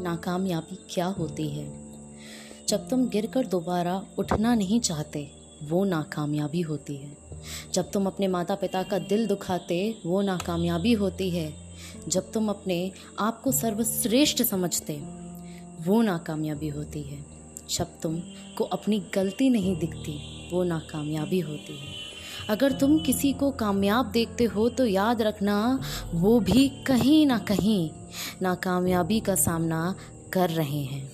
नाकामयाबी क्या होती है? जब तुम गिरकर दोबारा उठना नहीं चाहते, वो नाकामयाबी होती है। जब तुम अपने माता पिता का दिल दुखाते, वो नाकामयाबी होती है। जब तुम अपने आप को सर्वश्रेष्ठ समझते, वो नाकामयाबी होती है। जब तुम को अपनी गलती नहीं दिखती, वो नाकामयाबी होती है। अगर तुम किसी को कामयाब देखते हो तो याद रखना, वो भी कहीं ना कहीं नाकामयाबी का सामना कर रहे हैं।